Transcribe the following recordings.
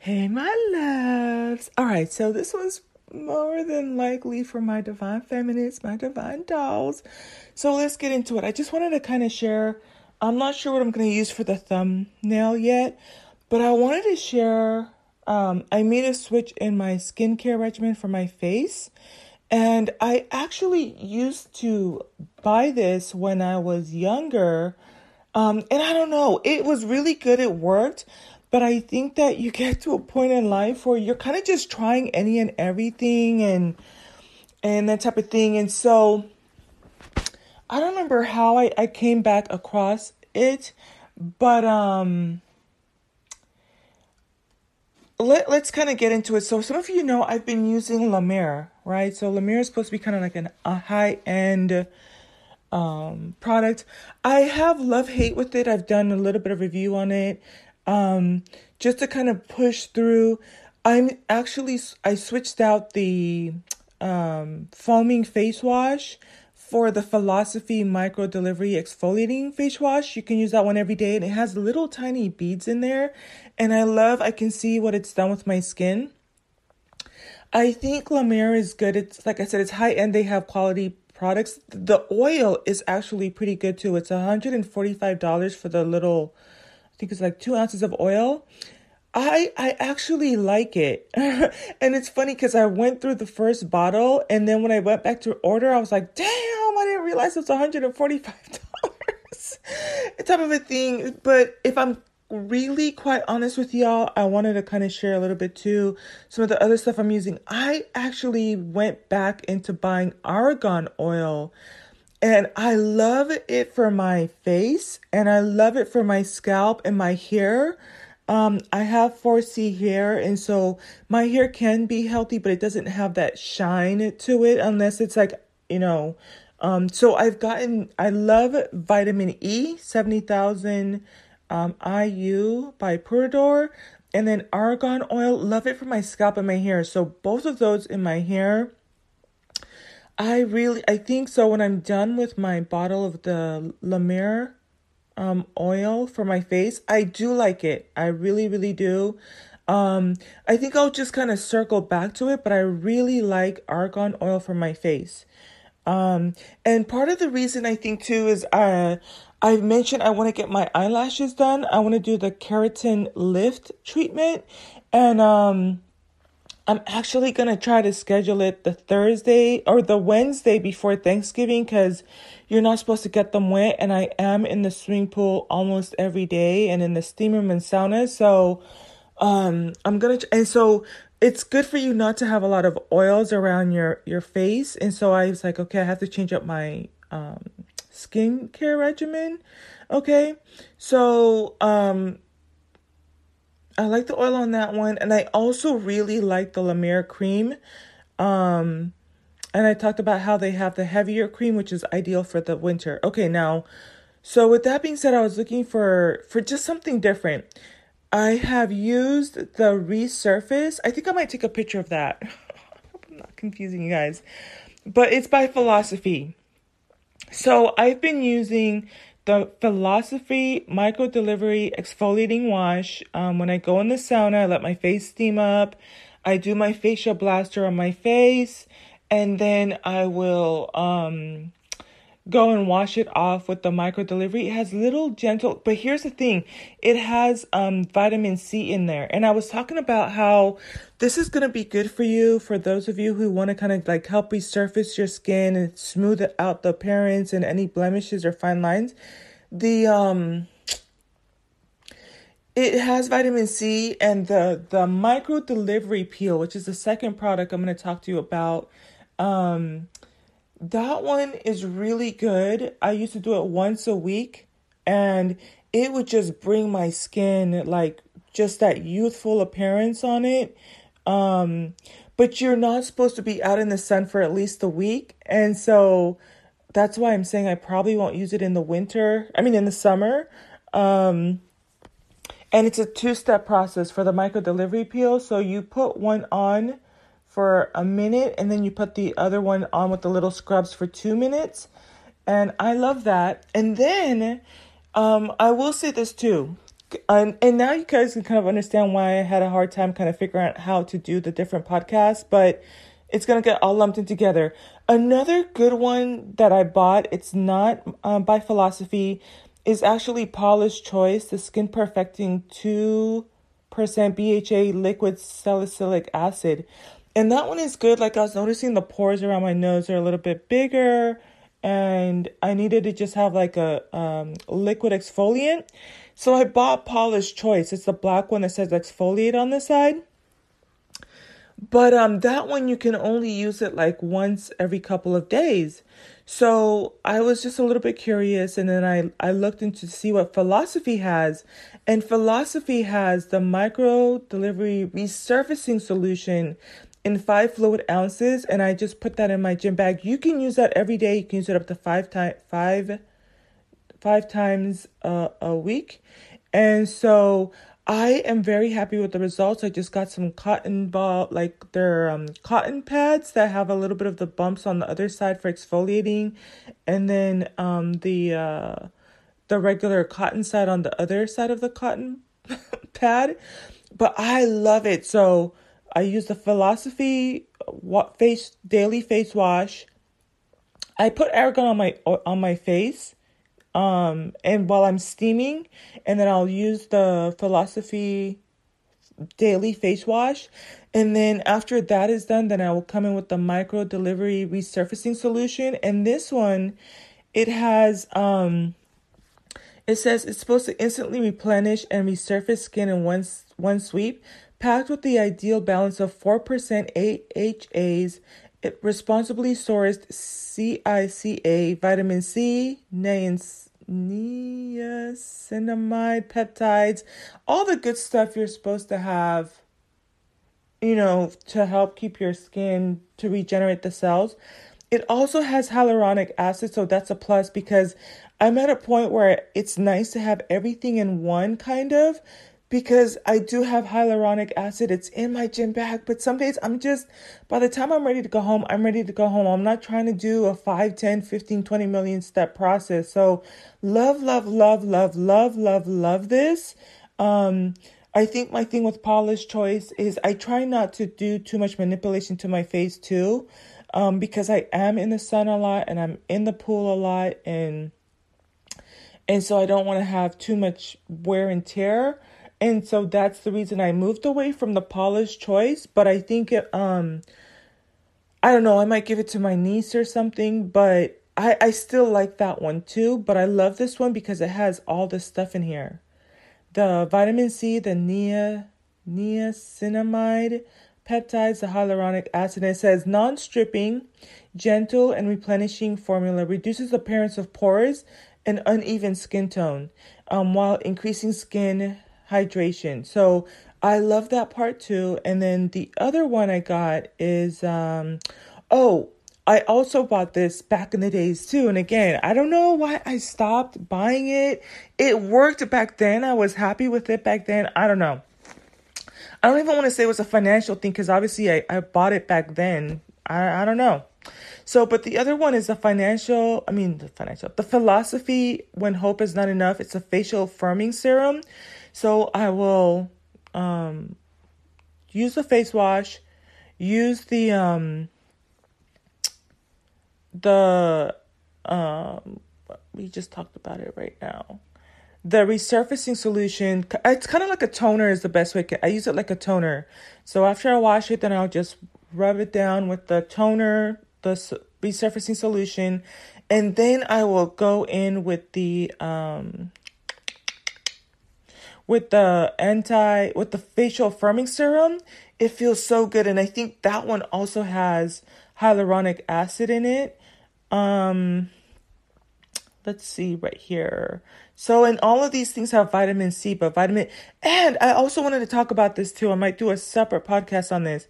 Hey, my loves. All right, so this was more than likely for my divine feminists, my divine dolls. So let's get into it. I just wanted to kind of share. I'm not sure what I'm going to use for the thumbnail yet, but I wanted to share. Um, I made a switch in my skincare regimen for my face. And I actually used to buy this when I was younger. Um, and I don't know, it was really good. It worked. But I think that you get to a point in life where you're kind of just trying any and everything and and that type of thing. And so I don't remember how I, I came back across it, but um let, let's kind of get into it. So some of you know I've been using La Mer, right? So La Mer is supposed to be kind of like an, a high end um product. I have love hate with it. I've done a little bit of review on it um, just to kind of push through. I'm actually I switched out the um, foaming face wash for the Philosophy Micro Delivery Exfoliating Face Wash. You can use that one every day, and it has little tiny beads in there, and I love. I can see what it's done with my skin. I think La Mer is good. It's like I said, it's high end. They have quality products. The oil is actually pretty good too. It's $145 for the little think it's like two ounces of oil. I I actually like it, and it's funny because I went through the first bottle, and then when I went back to order, I was like, "Damn! I didn't realize it was one hundred and forty-five dollars." type of a thing. But if I'm really quite honest with y'all, I wanted to kind of share a little bit too. Some of the other stuff I'm using. I actually went back into buying argan oil and I love it for my face and I love it for my scalp and my hair. Um, I have 4C hair, and so my hair can be healthy, but it doesn't have that shine to it unless it's like, you know. Um, so I've gotten, I love vitamin E, 70,000 um, IU by Purador, and then argan oil, love it for my scalp and my hair. So both of those in my hair I really, I think so. When I'm done with my bottle of the La Mer um, oil for my face, I do like it. I really, really do. Um, I think I'll just kind of circle back to it, but I really like argan oil for my face. Um, and part of the reason I think too is uh, I've mentioned I want to get my eyelashes done. I want to do the keratin lift treatment, and um, I'm actually going to try to schedule it the Thursday or the Wednesday before Thanksgiving because you're not supposed to get them wet. And I am in the swimming pool almost every day and in the steam room and sauna. So, um, I'm going to, and so it's good for you not to have a lot of oils around your, your face. And so I was like, okay, I have to change up my, um, skincare regimen. Okay. So, um, I like the oil on that one. And I also really like the La Mer cream. Um, and I talked about how they have the heavier cream, which is ideal for the winter. Okay, now, so with that being said, I was looking for for just something different. I have used the resurface. I think I might take a picture of that. I'm not confusing you guys. But it's by Philosophy. So I've been using the Philosophy Micro Delivery Exfoliating Wash. Um, when I go in the sauna, I let my face steam up. I do my fascia blaster on my face, and then I will um, go and wash it off with the micro delivery. It has little gentle, but here's the thing it has um, vitamin C in there. And I was talking about how this is going to be good for you for those of you who want to kind of like help resurface your skin and smooth out the appearance and any blemishes or fine lines. The, um, it has vitamin C and the the micro delivery peel, which is the second product I'm going to talk to you about. Um, that one is really good. I used to do it once a week and it would just bring my skin like just that youthful appearance on it. Um, but you're not supposed to be out in the sun for at least a week. And so that's why I'm saying I probably won't use it in the winter. I mean, in the summer. Um, and it's a two step process for the micro delivery peel. So you put one on for a minute and then you put the other one on with the little scrubs for two minutes. And I love that. And then um, I will say this too. and, and now you guys can kind of understand why I had a hard time kind of figuring out how to do the different podcasts, but it's gonna get all lumped in together. Another good one that I bought, it's not um, by Philosophy, is actually Paula's Choice, the Skin Perfecting 2% BHA liquid salicylic acid. And that one is good. Like I was noticing the pores around my nose are a little bit bigger and I needed to just have like a um, liquid exfoliant. So I bought Paula's Choice. It's the black one that says exfoliate on the side. But um that one you can only use it like once every couple of days. So I was just a little bit curious and then I I looked into see what philosophy has and philosophy has the micro delivery resurfacing solution in five fluid ounces, and I just put that in my gym bag. You can use that every day. You can use it up to five time five five times a, a week, and so I am very happy with the results. I just got some cotton ball, like they're um, cotton pads that have a little bit of the bumps on the other side for exfoliating, and then um, the uh, the regular cotton side on the other side of the cotton pad. But I love it. So I use the Philosophy face daily face wash. I put argan on my on my face, um, and while I'm steaming, and then I'll use the Philosophy daily face wash, and then after that is done, then I will come in with the micro delivery resurfacing solution, and this one, it has um. It says it's supposed to instantly replenish and resurface skin in one one sweep, packed with the ideal balance of 4% AHAs, it responsibly sourced CICA, vitamin C, niacinamide, peptides, all the good stuff you're supposed to have, you know, to help keep your skin to regenerate the cells. It also has hyaluronic acid, so that's a plus because I'm at a point where it's nice to have everything in one kind of because I do have hyaluronic acid. It's in my gym bag, but some days I'm just, by the time I'm ready to go home, I'm ready to go home. I'm not trying to do a 5, 10, 15, 20 million step process. So love, love, love, love, love, love, love this. Um, I think my thing with Paula's Choice is I try not to do too much manipulation to my face too, um, because I am in the sun a lot and I'm in the pool a lot and and so I don't want to have too much wear and tear. And so that's the reason I moved away from the Paula's Choice. But I think it, um, I don't know, I might give it to my niece or something, but I, I still like that one too. But I love this one because it has all the stuff in here. The vitamin C, the nia, niacinamide, peptides, the hyaluronic acid. it says non stripping, gentle, and replenishing formula reduces appearance of pores and uneven skin tone um, while increasing skin hydration. So I love that part too. And then the other one I got is um oh, I also bought this back in the days too. And again, I don't know why I stopped buying it. It worked back then. I was happy with it back then. I don't know. I don't even want to say it was a financial thing because obviously I, I bought it back then. I, I don't know. So, but the other one is the financial, I mean, the financial, the philosophy when hope is not enough. It's a facial firming serum. So I will um, use the face wash, use the um, the um, we just talked about it right now. The resurfacing solution, it's kind of like a toner is the best way. I use it like a toner. So after I wash it, then I'll just rub it down with the toner, the resurfacing solution, and then I will go in with the um with the anti with the facial firming serum it feels so good. And i think that one also has hyaluronic acid in it. Um let's see right here. So and all of these things have vitamin c but vitamin and i also wanted to talk about this too. I might do a separate podcast on this.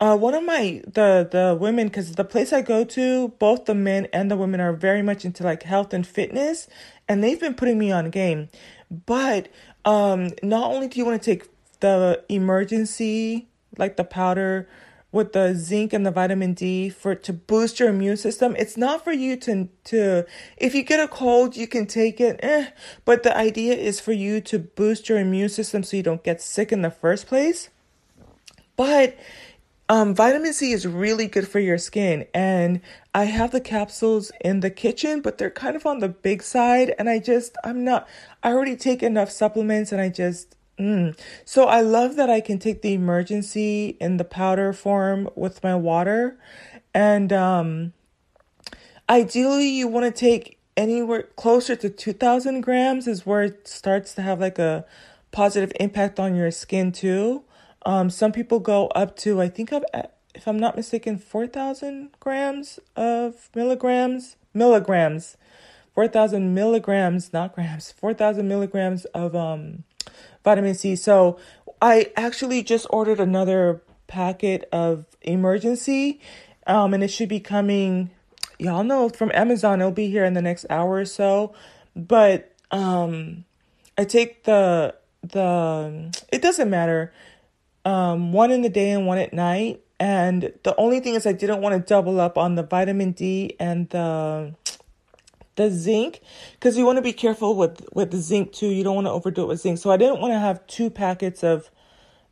Uh, one of my the the women because the place I go to, both the men and the women are very much into like health and fitness, and they've been putting me on game. But um, not only do you want to take the Emergen-C, like the powder, with the zinc and the vitamin D for to boost your immune system. It's not for you to to if you get a cold, you can take it, eh, but the idea is for you to boost your immune system so you don't get sick in the first place. But um, vitamin C is really good for your skin, and I have the capsules in the kitchen, but they're kind of on the big side, and I just I'm not. I already take enough supplements, and I just Mm. So I love that I can take the Emergen-C in the powder form with my water. And um, ideally, you want to take anywhere closer to 2,000 grams, is where it starts to have like a positive impact on your skin too. Um, some people go up to, I think, I'm if I'm not mistaken, 4,000 grams of milligrams, milligrams, 4,000 milligrams, not grams, 4,000 milligrams of um vitamin C. So I actually just ordered another packet of Emergen-C, um, and it should be coming. Y'all know from Amazon. It'll be here in the next hour or so. But um, I take the the. It doesn't matter. Um, one in the day and one at night. And the only thing is, I didn't want to double up on the vitamin D and the the zinc because you want to be careful with with the zinc too. You don't want to overdo it with zinc. So i didn't want to have two packets of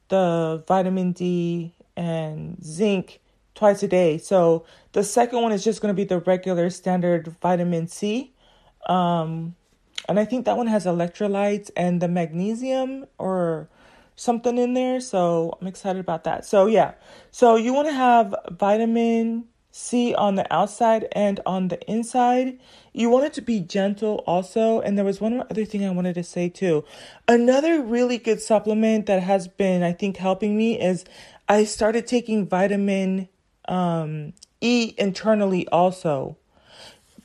the vitamin d and zinc twice a day. So the second one is just going to be the regular standard vitamin c. Um and i think that one has electrolytes and the magnesium or something in there so i'm excited about that so yeah so you want to have vitamin C on the outside and on the inside. You want it to be gentle also. And there was one other thing I wanted to say too. Another really good supplement that has been, I think, helping me is I started taking vitamin um, E internally also.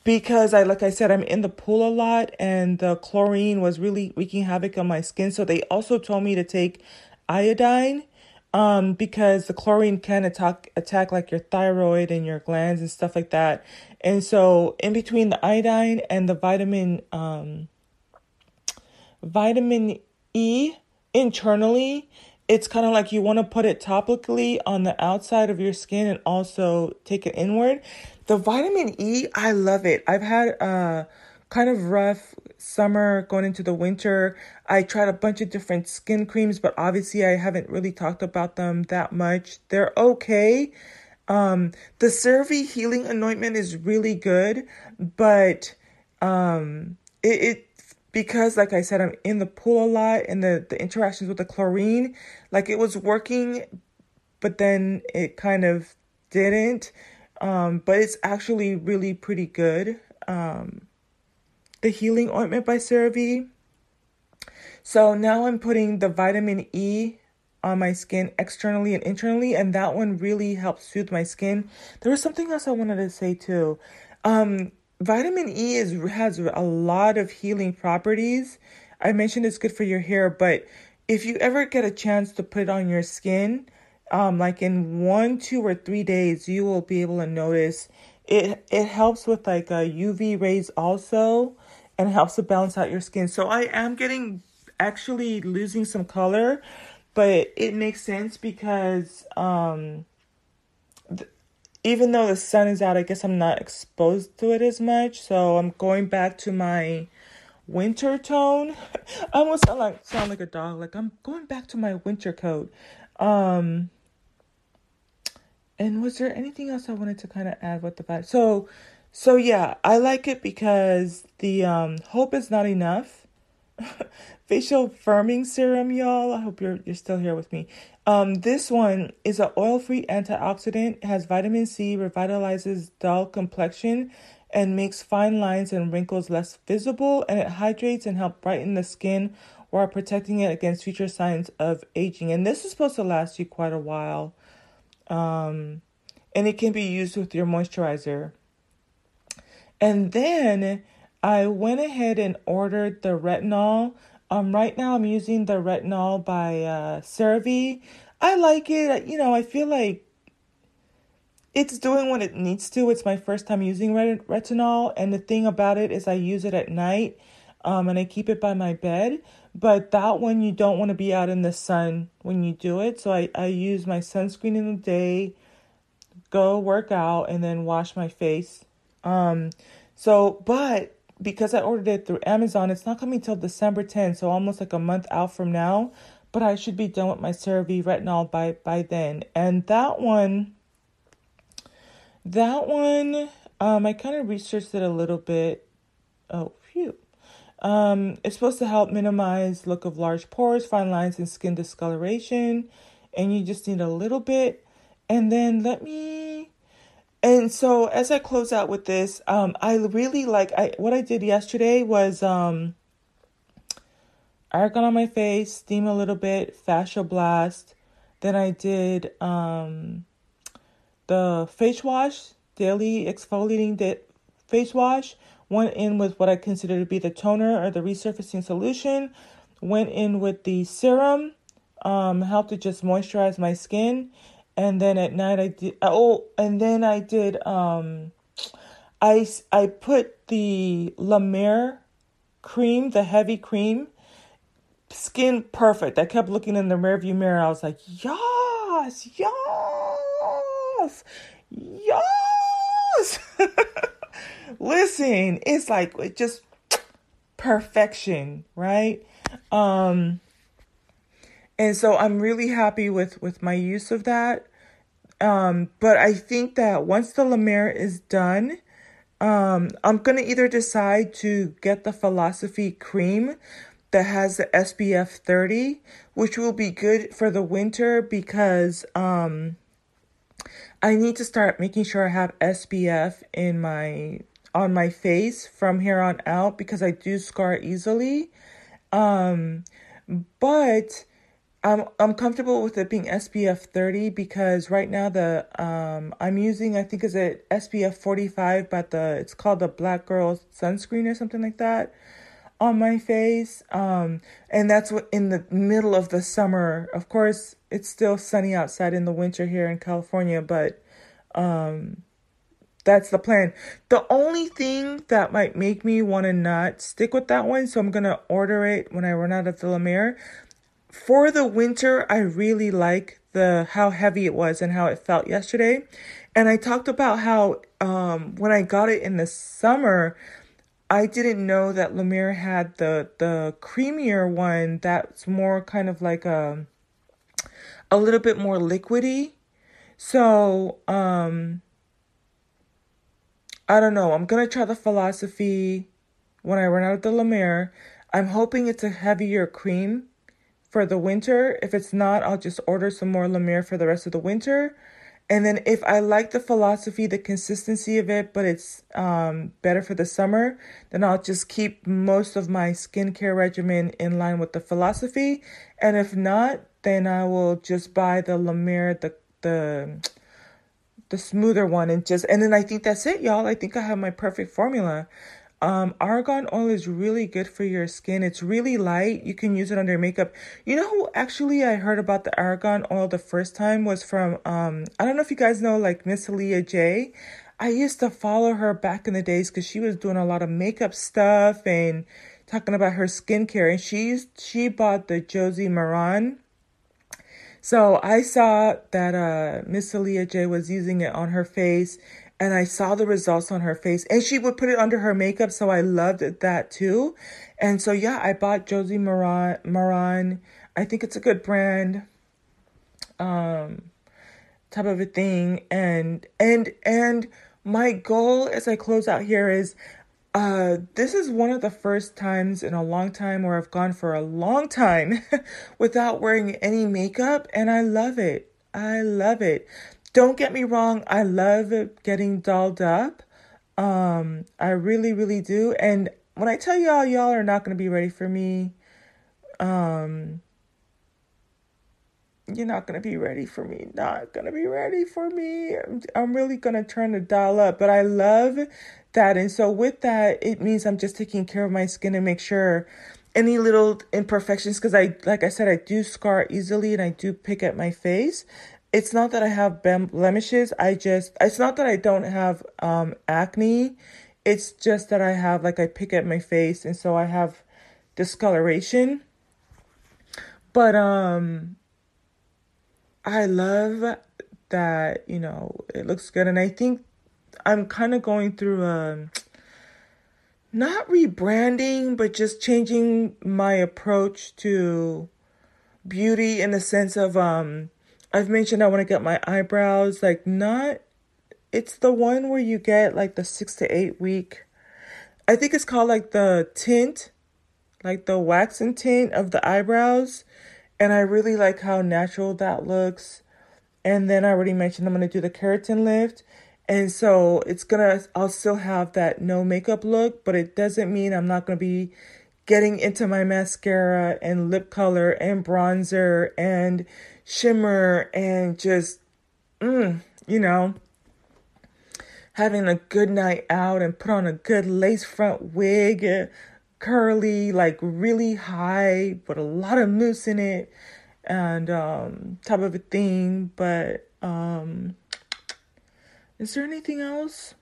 Because I, like I said, I'm in the pool a lot and the chlorine was really wreaking havoc on my skin. So they also told me to take iodine um, because the chlorine can attack attack like your thyroid and your glands and stuff like that. And so, in between the iodine and the vitamin um, vitamin E internally, it's kind of like you want to put it topically on the outside of your skin and also take it inward. The vitamin E, I love it. I've had a kind of rough summer going into the winter. I tried a bunch of different skin creams, but obviously I haven't really talked about them that much. They're okay. Um, the CeraVe healing anointment is really good, but um, it, it because like I said, I'm in the pool a lot and the, the interactions with the chlorine, like it was working, but then it kind of didn't. Um, but it's actually really pretty good. Um, the Healing Ointment by CeraVe. So now I'm putting the vitamin E on my skin externally and internally, and that one really helps soothe my skin. There was something else I wanted to say too. Um, vitamin E is has a lot of healing properties. I mentioned it's good for your hair, but if you ever get a chance to put it on your skin, um, like in one, two, or three days, you will be able to notice it. It helps with like a UV rays also and helps to balance out your skin. So I am getting actually losing some color, but it makes sense because um even though the sun is out, I guess I'm not exposed to it as much. So I'm going back to my winter tone. I almost sound like sound like a dog. Like I'm going back to my winter coat. Um and was there anything else I wanted to kind of add with the vibe? So so yeah, I like it because the um hope is not enough. Facial firming serum, y'all. I hope you're you're still here with me. Um, this one is an oil-free antioxidant. Has vitamin C, revitalizes dull complexion, and makes fine lines and wrinkles less visible. And it hydrates and helps brighten the skin while protecting it against future signs of aging. And this is supposed to last you quite a while. Um, and it can be used with your moisturizer. And then I went ahead and ordered the retinol. Um, right now I'm using the retinol by uh, CeraVe. I like it. You know, I feel like it's doing what it needs to. It's my first time using ret- retinol, and the thing about it is I use it at night, um, and I keep it by my bed. But that one you don't want to be out in the sun when you do it. So I, I use my sunscreen in the day go work out and then wash my face. Um, so, but because I ordered it through Amazon, it's not coming till December 10th, so almost like a month out from now. But I should be done with my CeraVe retinol by by then. And that one, that one, um, I kind of researched it a little bit. Oh, phew. Um, it's supposed to help minimize look of large pores, fine lines, and skin discoloration. And you just need a little bit. And then let me and so as I close out with this, um, I really like I what I did yesterday was um argan on my face, steam a little bit, fascia blast. Then I did um the face wash, daily exfoliating de- face wash. Went in with what I consider to be the toner or the resurfacing solution. Went in with the serum, um, helped to just moisturize my skin and then at night I did oh and then I did um I I put the La Mer cream, the heavy cream, skin perfect. I kept looking in the rearview mirror. I was like, yes, yes, yes. Listen, it's like just perfection, right? Um and so I'm really happy with with my use of that. Um, but I think that once the Mer is done, um, I'm gonna either decide to get the Philosophy cream that has the SPF 30, which will be good for the winter because um, I need to start making sure I have SPF in my on my face from here on out because I do scar easily. Um, but I'm I'm comfortable with it being SPF 30 because right now the um I'm using I think is it SPF 45 but the it's called the Black Girl sunscreen or something like that on my face um and that's what in the middle of the summer of course it's still sunny outside in the winter here in California but um that's the plan. The only thing that might make me want to not stick with that one, so I'm gonna order it when I run out of the La Mer for the winter, I really like the how heavy it was and how it felt yesterday. And I talked about how um, when I got it in the summer, I didn't know that La Mer had the the creamier one that's more kind of like a a little bit more liquidy. So, um I don't know. I'm going to try the philosophy when I run out of the La Mer. I'm hoping it's a heavier cream for the winter. If it's not, I'll just order some more La Mer for the rest of the winter. And then if I like the philosophy, the consistency of it, but it's um, better for the summer, then I'll just keep most of my skincare regimen in line with the philosophy. And if not, then I will just buy the La Mer, the the the smoother one, and just and then I think that's it, y'all. I think I have my perfect formula. Um, argan oil is really good for your skin. It's really light. You can use it under makeup. You know who actually I heard about the argan oil the first time was from um I don't know if you guys know like Miss Leah J. I used to follow her back in the days because she was doing a lot of makeup stuff and talking about her skincare. And she she bought the Josie Maran. So I saw that uh Miss Leah J was using it on her face and I saw the results on her face and she would put it under her makeup so I loved that too. And so yeah, I bought Josie Maran Maran. I think it's a good brand. Um type of a thing and and and my goal as I close out here is uh this is one of the first times in a long time where I've gone for a long time without wearing any makeup and I love it. I love it. Don't get me wrong, I love getting dolled up. Um, I really, really do. And when I tell y'all, y'all are not going to be ready for me, um, you're not to be ready for me. Not to be ready for me. I'm, I'm really to turn the dial up. But I love that. And so, with that, it means I'm just taking care of my skin and make sure any little imperfections because I like I said I do scar easily and I do pick at my face it's not that I have blemishes. I just, it's not that I don't have um, acne. It's just that I have, like, I pick at my face and so I have discoloration. But, um, I love that you know it looks good and i think i'm kind of going through a not rebranding but just changing my approach to beauty in the sense of um i've mentioned i want to get my eyebrows like not it's the one where you get like the six to eight week i think it's called like the tint like the wax and tint of the eyebrows and i really like how natural that looks and then I already mentioned I'm going to do the keratin lift. And so it's going to, I'll still have that no makeup look, but it doesn't mean I'm not going to be getting into my mascara and lip color and bronzer and shimmer and just, mm, you know, having a good night out and put on a good lace front wig, curly, like really high, with a lot of mousse in it and um, type of a thing. But um, is there anything else?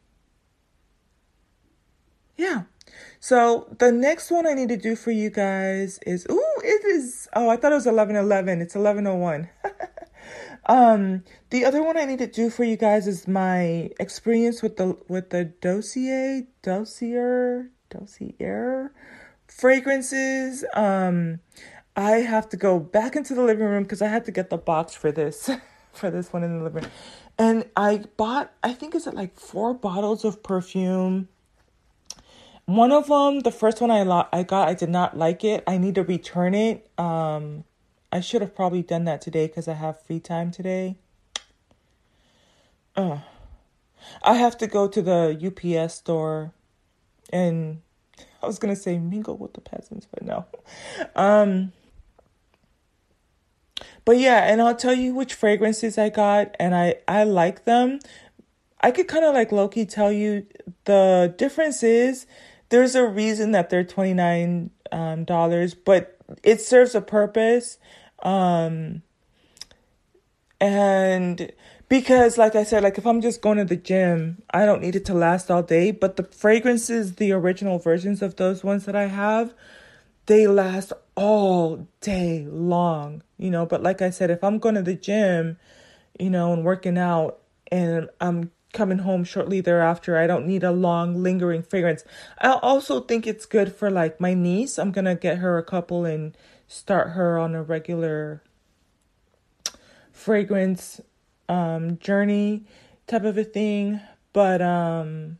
Yeah. So the next one I need to do for you guys is ooh, it is oh I thought it was eleven eleven. It's eleven oh one. um the other one I need to do for you guys is my experience with the with the dossier dossier dossier fragrances. Um I have to go back into the living room because I had to get the box for this, for this one in the living room. And I bought, I think is it like four bottles of perfume. One of them, the first one I lo- I got, I did not like it. I need to return it. Um, I should have probably done that today because I have free time today. Uh, I have to go to the UPS store and I was gonna say mingle with the peasants, but no. Um, but yeah, and I'll tell you which fragrances I got, and I I like them. I could kind of like Loki tell you the difference is there's a reason that they're twenty nine um, dollars, but it serves a purpose. Um, and because like i said like if i'm just going to the gym i don't need it to last all day but the fragrances the original versions of those ones that i have they last all day long, you know. But like I said, if I'm going to the gym, you know, and working out and I'm coming home shortly thereafter, I don't need a long lingering fragrance. I also think it's good for like my niece. I'm going to get her a couple and start her on a regular fragrance um journey type of a thing, but um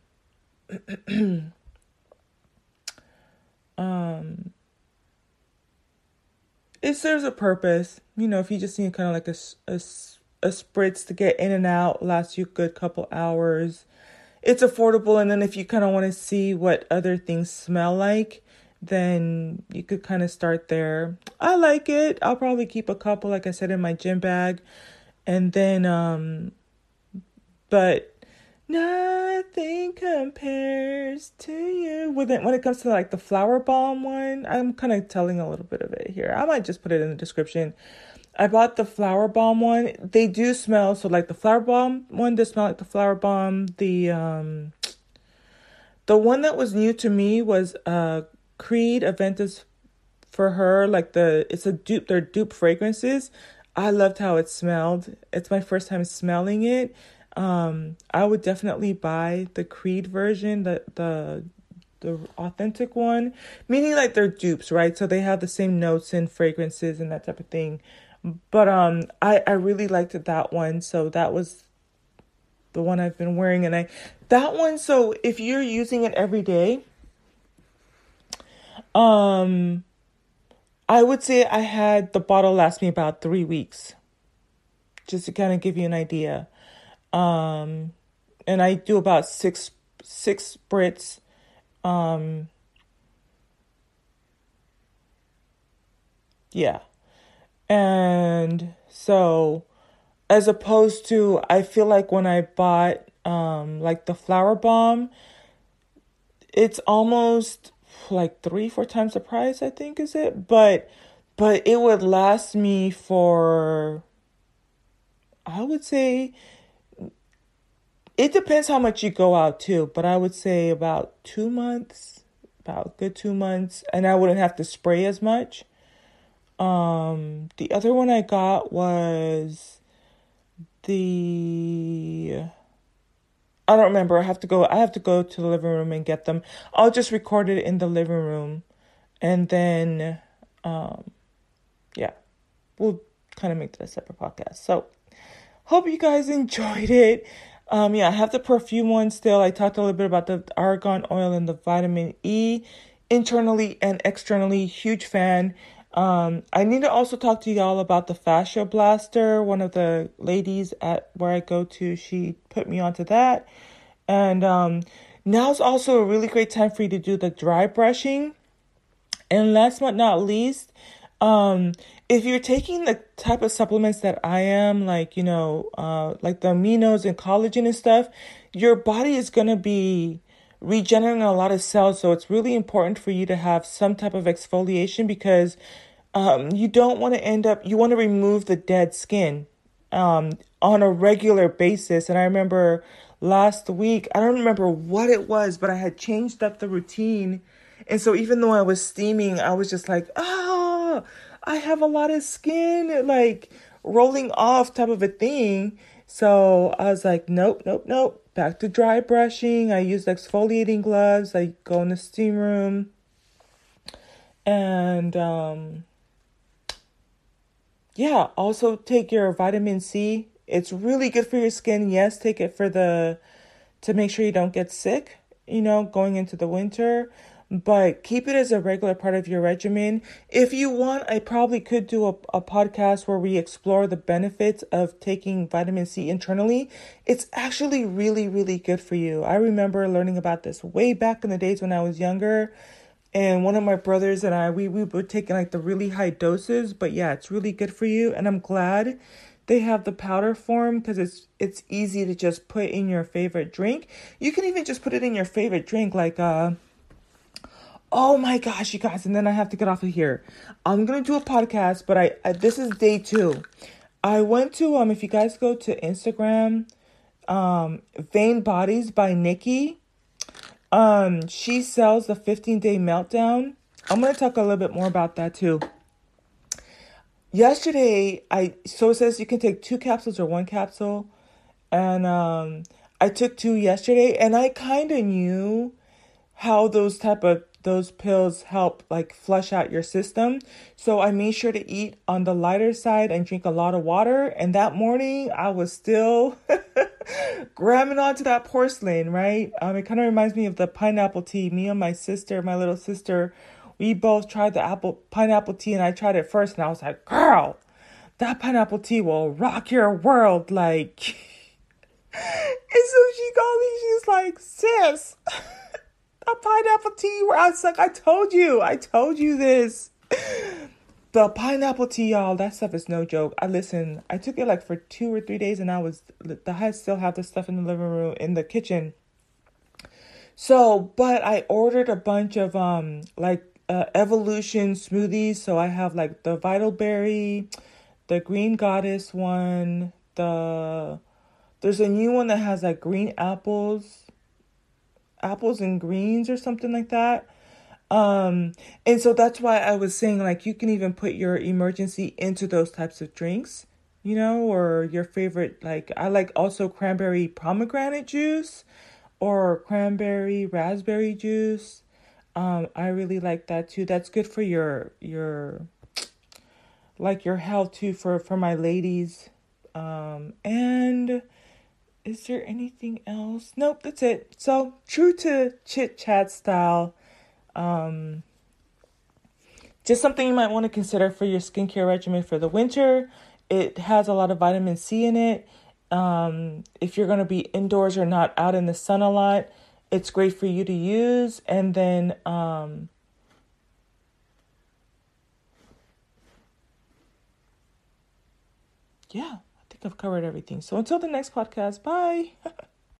um it serves a purpose. You know, if you just need kind of like a, a, a spritz to get in and out, lasts you a good couple hours. It's affordable. And then if you kind of want to see what other things smell like, then you could kind of start there. I like it. I'll probably keep a couple, like I said, in my gym bag. And then, um, but Nothing compares to you. When it, when it comes to like the Flowerbomb one, I'm kind of telling a little bit of it here. I might just put it in the description. I bought the Flowerbomb one. They do smell so like the Flowerbomb one does smell like the Flowerbomb. The um the one that was new to me was uh Creed Aventus for her. Like the it's a dupe, they're dupe fragrances. I loved how it smelled. It's my first time smelling it um, I would definitely buy the Creed version, the the the authentic one, meaning like they're dupes, right? So they have the same notes and fragrances and that type of thing. But um, I I really liked that one, so that was the one I've been wearing, and I that one. So if you're using it every day, um, I would say I had the bottle last me about three weeks, just to kind of give you an idea. Um, and I do about six six spritz. Um, yeah, and so as opposed to I feel like when I bought um like the Flowerbomb, it's almost like three four times the price I think is it, but but it would last me for I would say it depends how much you go out too, but I would say about two months, about good two months, and I wouldn't have to spray as much. Um, the other one I got was the I don't remember. I have to go I have to go to the living room and get them. I'll just record it in the living room and then um yeah. We'll kind of make that a separate podcast. So hope you guys enjoyed it. Um yeah, I have the perfume one still. I talked a little bit about the argan oil and the vitamin E internally and externally. Huge fan. Um, I need to also talk to y'all about the fascia blaster. One of the ladies at where I go to, she put me onto that. And um, now's also a really great time for you to do the dry brushing. And last but not least, um, if you're taking the type of supplements that I am, like, you know, uh, like the aminos and collagen and stuff, your body is going to be regenerating a lot of cells. So it's really important for you to have some type of exfoliation because um, you don't want to end up, you want to remove the dead skin um, on a regular basis. And I remember last week, I don't remember what it was, but I had changed up the routine. And so even though I was steaming, I was just like, oh, I have a lot of skin, like rolling off type of a thing. So I was like, nope, nope, nope. Back to dry brushing. I use exfoliating gloves. I go in the steam room. And um, yeah, also take your vitamin C. It's really good for your skin. Yes, take it for the to make sure you don't get sick, you know, going into the winter, but keep it as a regular part of your regimen. If you want, I probably could do a, a podcast where we explore the benefits of taking vitamin C internally. It's actually really, really good for you. I remember learning about this way back in the days when I was younger and one of my brothers and I we we were taking like the really high doses, but yeah, it's really good for you and I'm glad they have the powder form because it's it's easy to just put in your favorite drink. You can even just put it in your favorite drink like uh Oh my gosh, you guys, and then I have to get off of here. I'm going to do a podcast, but I, I this is day 2. I went to um if you guys go to Instagram um Vain Bodies by Nikki um, she sells the 15 day meltdown. I'm gonna talk a little bit more about that too. Yesterday, I so it says you can take two capsules or one capsule, and um, I took two yesterday, and I kind of knew how those type of those pills help like flush out your system. So I made sure to eat on the lighter side and drink a lot of water. And that morning I was still grabbing onto that porcelain, right? Um, it kind of reminds me of the pineapple tea. Me and my sister, my little sister, we both tried the apple pineapple tea, and I tried it first, and I was like, "Girl, that pineapple tea will rock your world!" Like, and so she called me. She's like, "Sis." a pineapple tea where I was like, I told you, I told you this. The pineapple tea, y'all, that stuff is no joke. I listen, I took it like for two or three days and I was, I still have the stuff in the living room, in the kitchen. So, but I ordered a bunch of, um, like, uh, evolution smoothies. So I have like the vital berry, the green goddess one, the, there's a new one that has like green apples apples and greens or something like that. Um, and so that's why I was saying like you can even put your Emergen-C into those types of drinks, you know, or your favorite like I like also cranberry pomegranate juice or cranberry raspberry juice. Um, I really like that too. That's good for your your like your health too for for my ladies. Um, and is there anything else? Nope, that's it. So, true to chit chat style, um, just something you might want to consider for your skincare regimen for the winter. It has a lot of vitamin C in it. Um, if you're going to be indoors or not out in the sun a lot, it's great for you to use. And then, um, yeah think I've covered everything. So until the next podcast, bye.